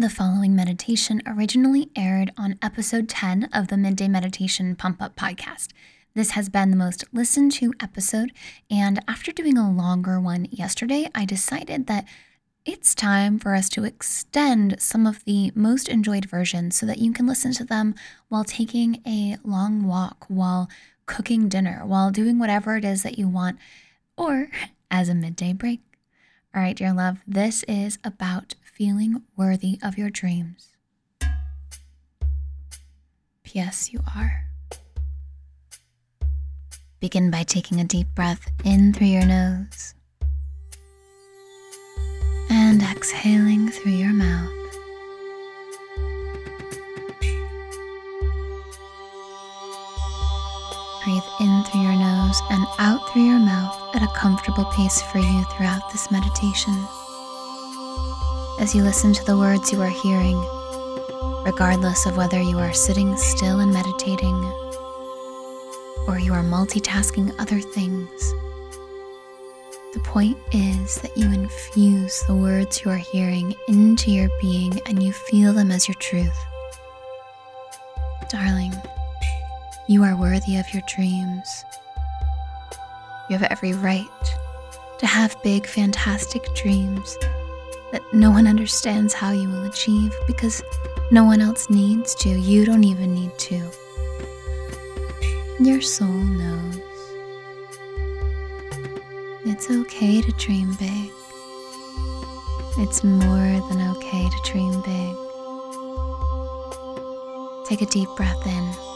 The following meditation originally aired on episode 10 of the Midday Meditation Pump Up podcast. This has been the most listened to episode, and after doing a longer one yesterday, I decided that it's time for us to extend some of the most enjoyed versions so that you can listen to them while taking a long walk, while cooking dinner, while doing whatever it is that you want, or as a midday break. All right, dear love, this is about feeling worthy of your dreams. P.S. You are. Begin by taking a deep breath in through your nose and exhaling through your mouth. Breathe in through your nose and out through your mouth at a comfortable pace for you throughout this meditation as you listen to the words you are hearing, regardless of whether you are sitting still and meditating or you are multitasking other things. The point is that you infuse the words you are hearing into your being and you feel them as your truth. Darling, you are worthy of your dreams. You have every right to have big, fantastic dreams that no one understands how you will achieve because no one else needs to. You don't even need to. Your soul knows. It's okay to dream big. It's more than okay to dream big. Take a deep breath in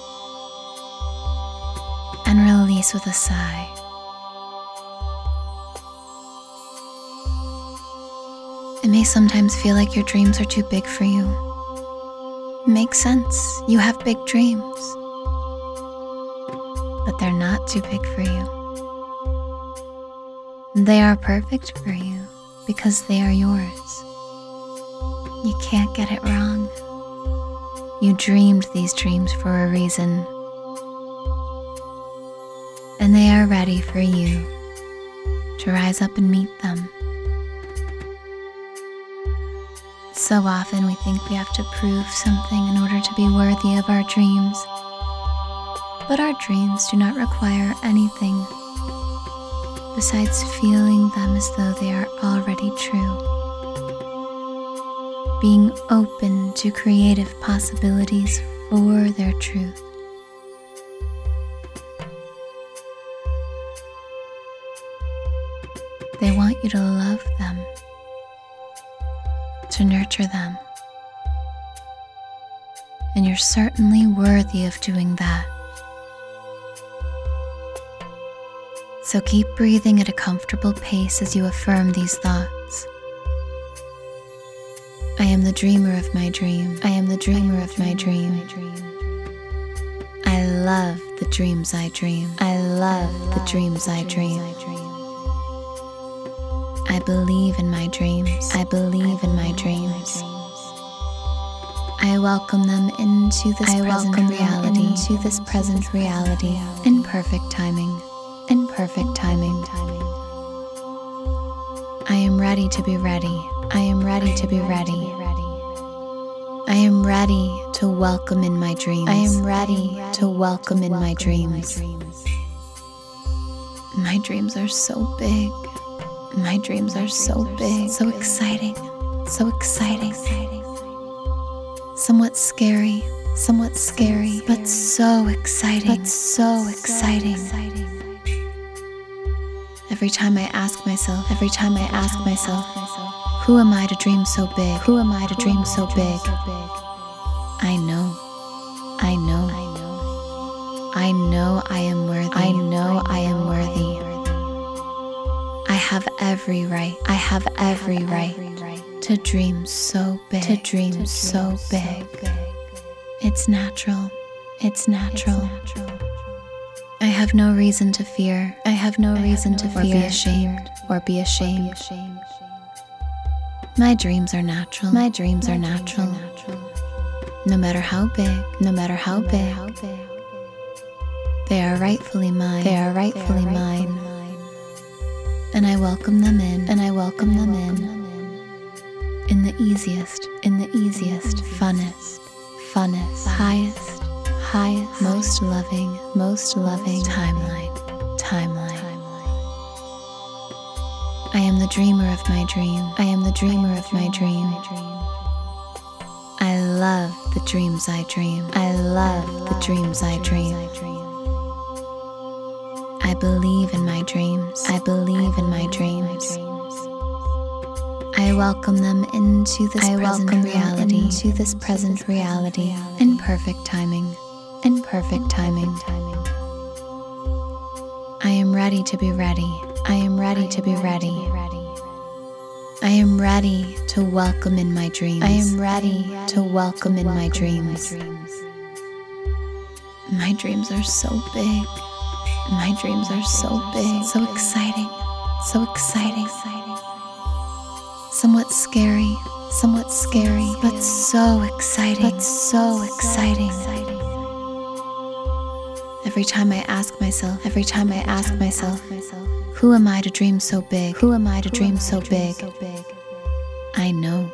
and release with a sigh. Sometimes feel like your dreams are too big for you. Makes sense, you have big dreams. But they're not too big for you. They are perfect for you because they are yours. You can't get it wrong. You dreamed these dreams for a reason. And they are ready for you to rise up and meet them. So often we think we have to prove something in order to be worthy of our dreams. But our dreams do not require anything besides feeling them as though they are already true. Being open to creative possibilities for their truth. They want you to love them to nurture them. And you're certainly worthy of doing that. So keep breathing at a comfortable pace as you affirm these thoughts. I am the dreamer of my dream. I am the dreamer of my dream. I love the dreams I dream. I love the dreams I dream. I believe in my dreams. I believe in my dreams. I welcome them into this I present reality, into this present reality in perfect timing, in perfect timing. I am ready to be ready. I am ready to be ready. I am ready to welcome in my dreams. I am ready to welcome in my dreams. My dreams are so big. My dreams are so big, so exciting, so exciting. Somewhat scary, somewhat scary, but so exciting, but so exciting. Every time I ask myself, every time I ask myself, who am I to dream so big? Who am I to dream so big? I know, every right. I have every right to dream so big. To dream so big. It's natural. It's natural. I have no reason to fear. I have no reason to fear. Or be ashamed. Or be ashamed. My dreams are natural. My dreams are natural. No matter how big, no matter how big, they are rightfully mine. They are rightfully mine and I welcome them in, and I welcome them in, in the easiest, in the easiest, funnest, funnest, highest, highest, most loving, most loving timeline, timeline. I am the dreamer of my dream. I am the dreamer of my dream. I love the dreams I dream. I love the dreams I dream. I believe in my dreams. I believe in my dreams. I welcome them into this I present reality, into this present reality, in perfect timing, in perfect timing. I am ready to be ready. I am ready to be ready. I am ready to welcome in my dreams. I am ready to welcome in my dreams. My dreams are so big. My dreams are so big, so exciting, so exciting somewhat scary, somewhat scary, but so exciting, but so exciting. Every time I ask myself, every time I ask myself, who am I to dream so big? Who am I to dream so big? I know,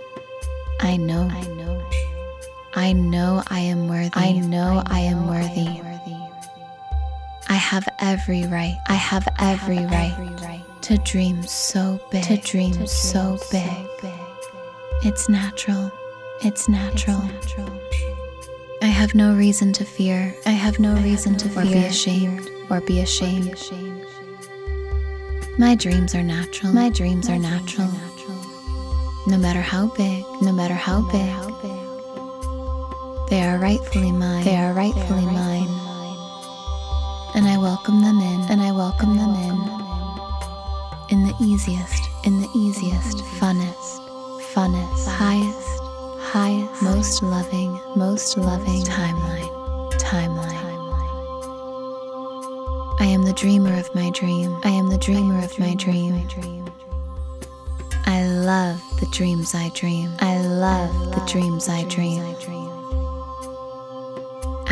I know, I know, I am worthy. I know I am worthy. I have every right. I have every right to dream so big, to dream, to so, dream big. so big. It's natural. It's natural. It's natural. I have no reason to fear. I have no I reason have no to fear, be ashamed or be ashamed. Or be ashamed. My dreams are natural. My dreams, My are, dreams natural. are natural. No matter how big, no matter how, no big, how big, they are rightfully mine. They are rightfully, they are rightfully mine. mine. Welcome them in. And I welcome them in. In the easiest, in the easiest, funnest, funnest, highest, highest, most loving, most loving timeline, timeline. I am the dreamer of my dream. I am the dreamer of my dream. I love the dreams I dream. I love the dreams I dream.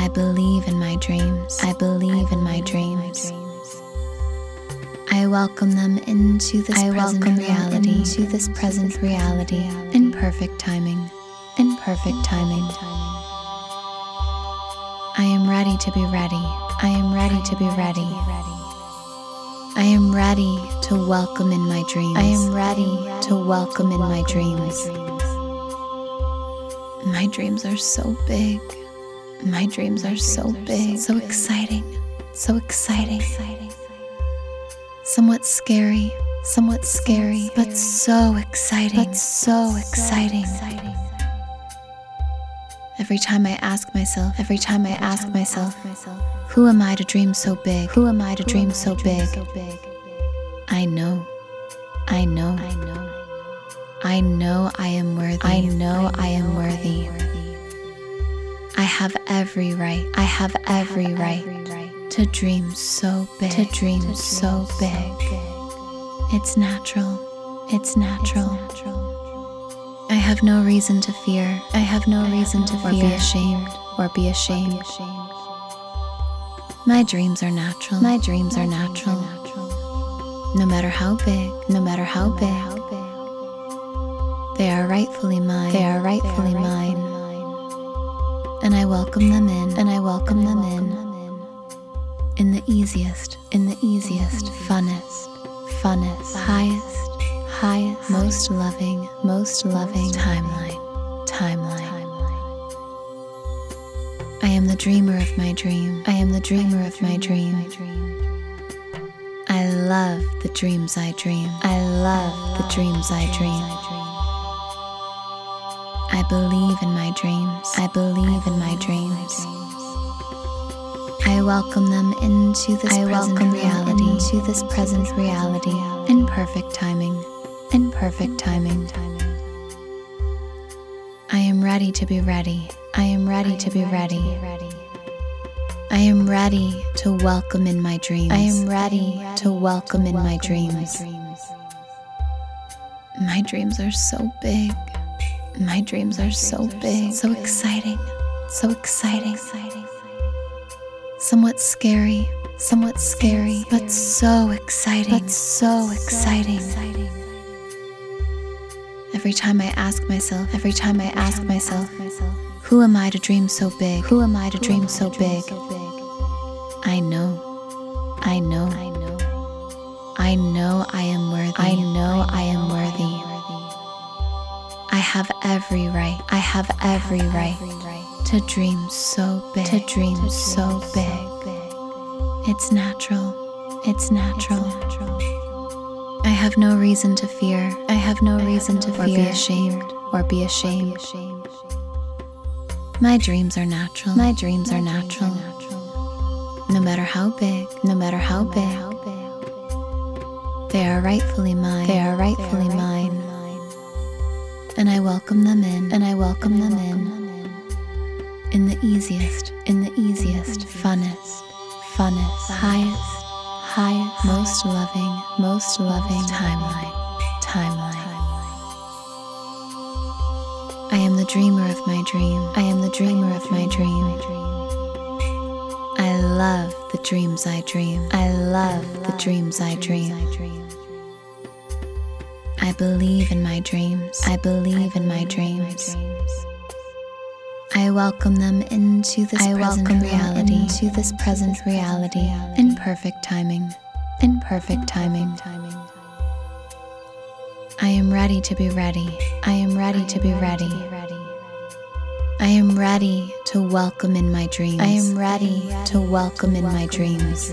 I believe in my dreams. I believe in my dreams. I welcome them into this I present reality, into this present reality, in perfect timing, in perfect timing. I am ready to be ready. I am ready to be ready. I am ready to welcome in my dreams. I am ready to welcome in my dreams. My dreams are so big. My dreams are so big, so exciting, so exciting somewhat scary, somewhat scary, but so exciting, but so exciting. Every time I ask myself, every time I ask myself, who am I to dream so big? Who am I to dream so big? I know, I know, I know, I know I am worthy. I know I am worthy. I have every right. I have every right to dream so big, to dream, so, big. It's natural. It's natural. I have no reason to fear. I have no reason to fear. Or be ashamed. Or be ashamed. Or be ashamed. My dreams are natural. My dreams, are, natural. No matter how big, no matter how, big, matter how big, they are rightfully mine. They are rightfully, they are rightfully mine. And I welcome them in. And I welcome, them in in the easiest, in the easiest, funnest, funnest, highest, highest, most loving, most loving timeline, timeline. I am the dreamer of my dream. I am the dreamer of my dream. I love the dreams I dream. I love the dreams I dream. I believe in my dreams. I believe in my dreams. I welcome them into this I present reality, into this present reality, in perfect timing, in perfect timing. I am ready to be ready. I am ready to be ready. I am ready to welcome in my dreams. I am ready to welcome in my dreams. My dreams are so big. My dreams are so big, so exciting, so exciting somewhat scary, somewhat scary, but so exciting, but so exciting. every time I ask myself, every time I ask myself, who am I to dream so big? Who am I to dream so big? I know, I know, I know, I know I am worthy. I know I am worthy. I have every right. I have every right to dream so big. To dream so big. It's natural. It's natural. I have no reason to fear. I have no reason to fear. Or be ashamed. Or be ashamed. My dreams are natural. My dreams are natural. No matter how big, no matter how big, they are rightfully mine. They are rightfully mine. And I welcome them in, and I welcome them in. In the easiest, in the easiest, funnest, funnest, highest, highest, most loving, most loving timeline, timeline. I am the dreamer of my dream. I am the dreamer of my dream. I love the dreams I dream. I love the dreams I dream. I believe in my dreams. I believe in my dreams. I welcome them into this I present reality, into this present reality in perfect timing. In perfect timing. I am ready to be ready. I am ready to be ready. I am ready to welcome in my dreams. I am ready to welcome in my dreams.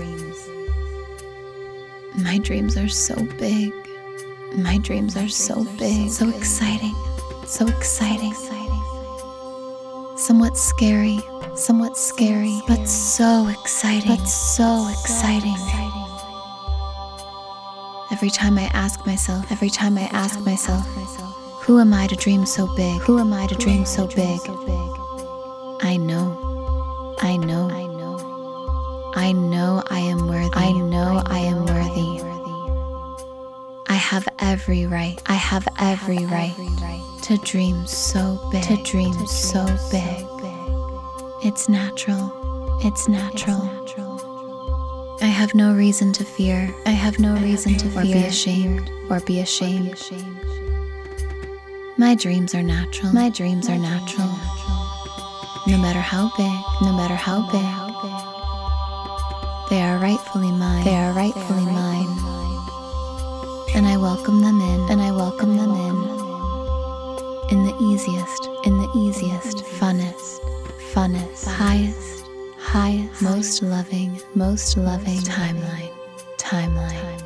My dreams are so big. My dreams are so big, so exciting, so exciting. Somewhat scary, somewhat scary, but so exciting, but so exciting. Every time I ask myself, every time I ask myself, who am I to dream so big? Who am I to dream so big? Every right to dream so big. To dream so big. It's natural. It's natural. I have no reason to fear. I have no reason to fear. Or be ashamed. Or be ashamed. My dreams are natural. My dreams are natural. No matter how big, no matter how big, they are rightfully mine. They are rightfully mine. And I welcome them in, easiest, in the easiest, funnest, funnest, highest highest, most loving, most loving timeline, timeline.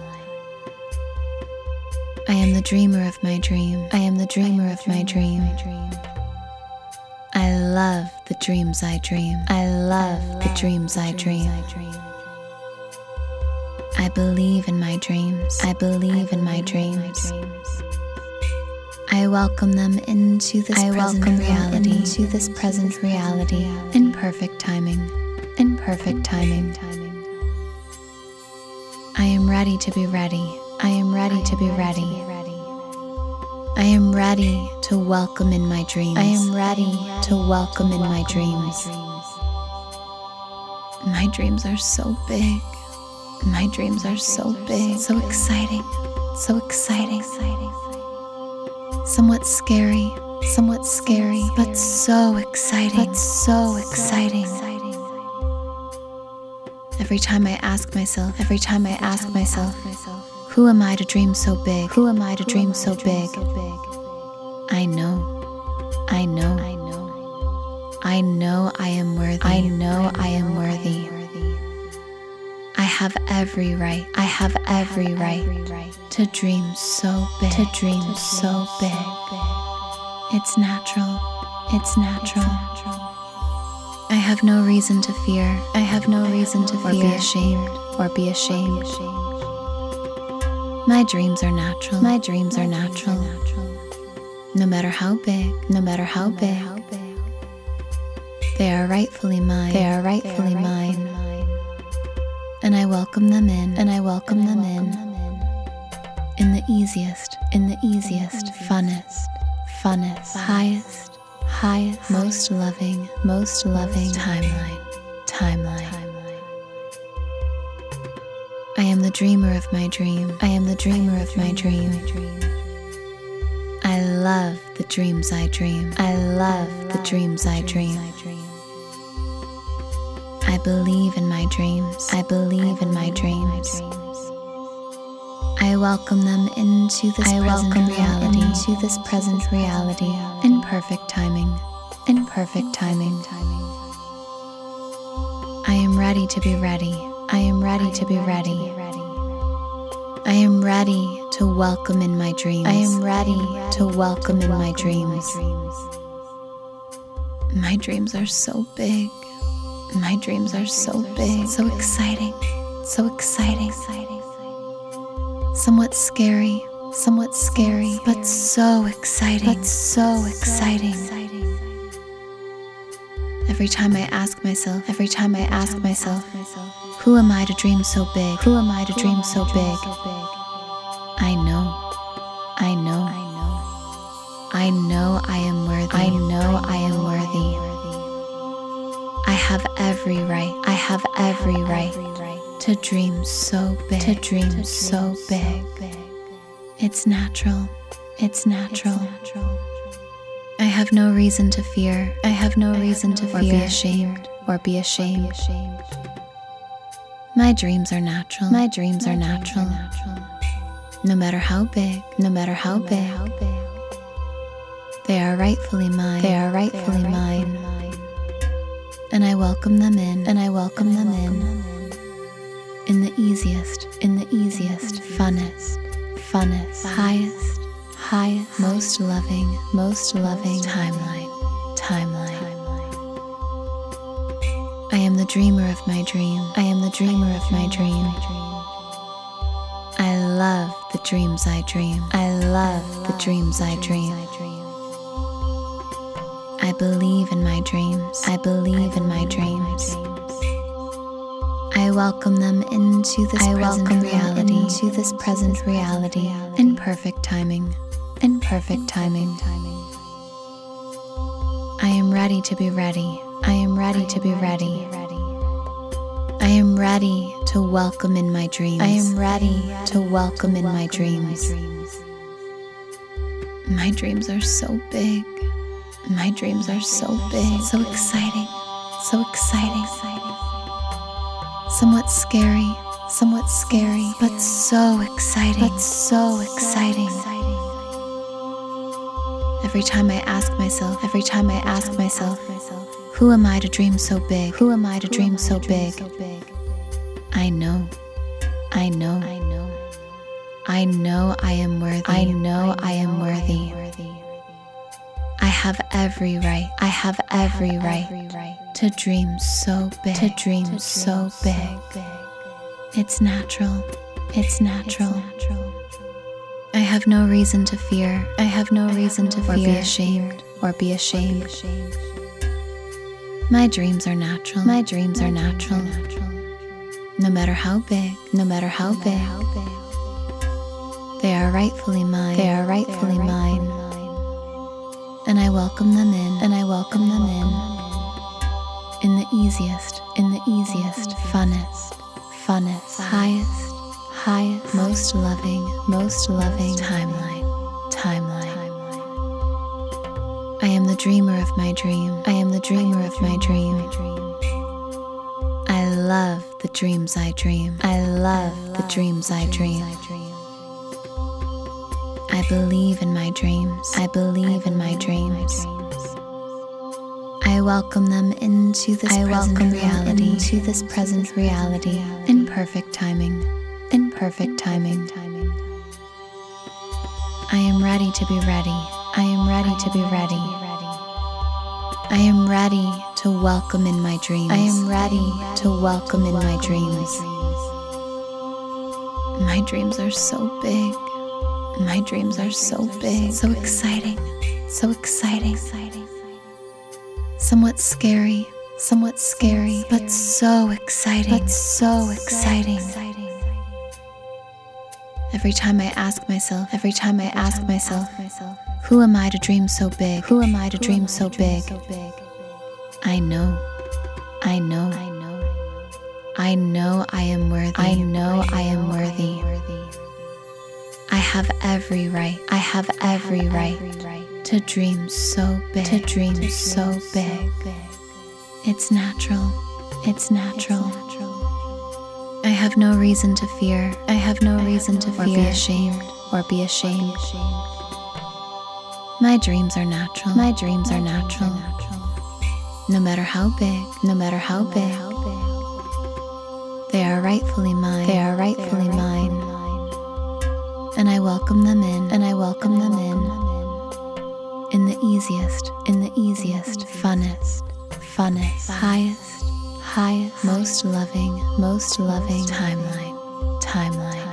I am the dreamer of my dream. I am the dreamer of my dream. I love the dreams I dream. I love the dreams I dream. I believe in my dreams. I believe in my dreams. I welcome them into this I present reality, into this present reality in perfect timing in perfect timing. I am ready to be ready. I am ready to be ready. I am ready to welcome in my dreams. I am ready to welcome in my dreams. My dreams are so big. My dreams are so big, so exciting, so exciting, somewhat scary, somewhat scary, but so exciting, but so exciting. Every time I ask myself, every time I ask myself, who am I to dream so big? Who am I to dream so big? I know, I know, I know, I know I am worthy. I know I am worthy. I have every right. I have every right to dream so big. To dream so big. It's natural. It's natural. I have no reason to fear. I have no reason to fear. Or be ashamed. Or be ashamed. My dreams are natural. My dreams are natural. No matter how big, no matter how big, they are rightfully mine. They are rightfully mine. And I welcome them in, and I welcome them in. In the easiest, in the easiest, funnest, funnest, highest highest, most loving, most loving timeline, timeline. I am the dreamer of my dream. I am the dreamer of my dream. I love the dreams I dream. I love the dreams I dream. I believe in my dreams. I believe in my dreams. I welcome them into this I present reality, into this present reality, in perfect timing, in perfect timing. I am ready to be ready. I am ready to be ready. I am ready to welcome in my dreams. I am ready to welcome in my dreams. My dreams are so big. My dreams are so big, so exciting, so exciting. Somewhat scary, somewhat scary, but so exciting, but so exciting. Every time I ask myself, every time I ask myself, who am I to dream so big? Who am I to dream so big? Dream so big, to dream so big. It's natural, it's natural. I have no reason to fear, I have no reason to fear, or be ashamed, or be ashamed. My dreams are natural, my dreams are natural. No matter how big, no matter how big, they are rightfully mine, they are rightfully mine. And I welcome them in, and I welcome them in. in the easiest, in the easiest, funnest, funnest, highest, highest, most loving, most loving timeline, timeline. I am the dreamer of my dream. I am the dreamer of my dream. I love the dreams I dream. I love the dreams I dream. I believe in my dreams. I believe in my dreams. I welcome them into this I present reality, into this present reality, in perfect timing, in perfect timing. I am ready to be ready. I am ready to be ready. I am ready to welcome in my dreams. I am ready to welcome in my dreams. My dreams are so big. My dreams are so big, so exciting, so exciting somewhat scary, somewhat scary, but so exciting, but so exciting. Every time I ask myself, every time I ask myself, who am I to dream so big? Who am I to dream so big? I know, I know, I know, I know I am worthy. I know I am worthy. I have every right. I have every right to dream so big, to dream, to dream so, big. so big. It's natural. It's natural. It's natural. I have no reason to fear. I have no I reason have no to fear, or be ashamed or be ashamed. Or be ashamed. My dreams are natural. My dreams, My are, dreams natural. are natural. No matter how big, no matter how, no big, how big, they are rightfully mine. They are rightfully, they are rightfully mine. mine. And I welcome them in. And I welcome them in in the easiest, in the easiest, funnest, funnest, highest, highest, most loving, most loving timeline, timeline. I am the dreamer of my dream. I am the dreamer of my dream. I love the dreams I dream. I love the dreams I dream. I believe in my dreams. I believe in my dreams. I welcome them into this I present reality, into this present reality, in perfect timing, in perfect timing. I am ready to be ready. I am ready to be ready. I am ready to welcome in my dreams. I am ready to welcome in my dreams. My dreams are so big. My dreams are so big, so exciting, so exciting somewhat scary, somewhat scary, but so exciting, but so exciting. Every time I ask myself, every time I ask myself, who am I to dream so big? Who am I to dream so big? I know, I know, I know I am worthy. I know I am worthy. I have every right. I have every right to dream so big. To dream so big. It's natural. It's natural. I have no reason to fear. I have no reason to fear. Or be ashamed. Or be ashamed. My dreams are natural. My dreams are natural. No matter how big, no matter how big, they are rightfully mine. They are rightfully mine. And I welcome them in, and I welcome them in. In the easiest, in the easiest, funnest, funnest, highest, highest, most loving, most loving timeline, timeline.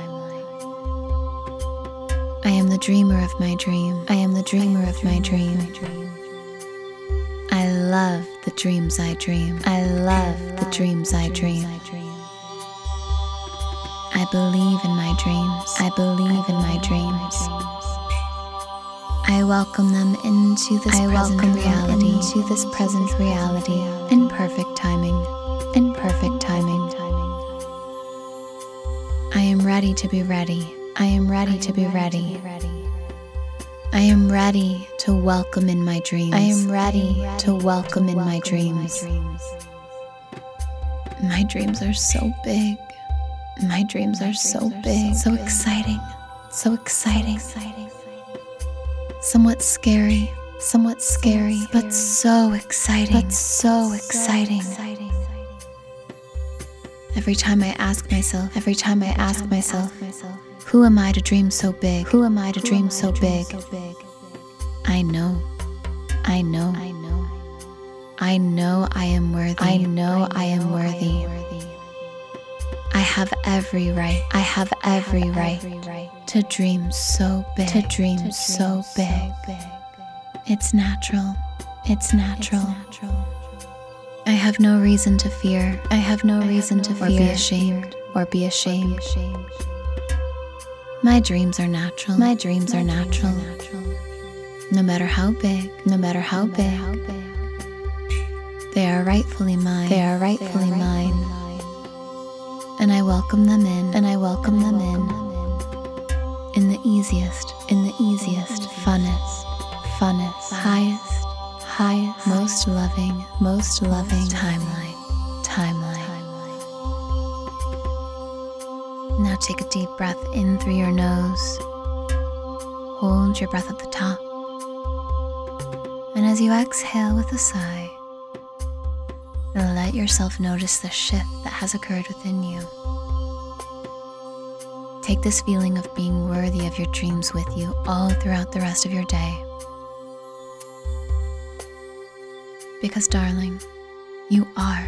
I am the dreamer of my dream. I am the dreamer of my dream. I love the dreams I dream. I love the dreams I dream. I believe in my dreams. I believe in my dreams. I welcome them into this I reality, into this present reality, in perfect timing, in perfect timing. I am ready to be ready. I am ready to be ready. I am ready to welcome in my dreams. I am ready to welcome in my dreams. My dreams are so big. My dreams are so big, so exciting, so exciting, somewhat scary, somewhat scary, but so exciting, but so exciting. Every time I ask myself, every time I ask myself, who am I to dream so big? Who am I to dream so big? I know, I know, I know, I know I am worthy. I know I am worthy. I have every right. I have every right to dream so big. To dream so big. It's natural. It's natural. I have no reason to fear. I have no reason to fear. Or be ashamed. Or be ashamed. My dreams are natural. My dreams are natural. No matter how big, no matter how big, they are rightfully mine. They are rightfully mine. And I welcome them in, and I welcome them in. In the easiest, in the easiest, funnest, funnest, highest, highest, most loving, most loving timeline, timeline. Now take a deep breath in through your nose. Hold your breath at the top. And as you exhale with a sigh, let yourself notice the shift that has occurred within you. Take this feeling of being worthy of your dreams with you all throughout the rest of your day. Because, darling, you are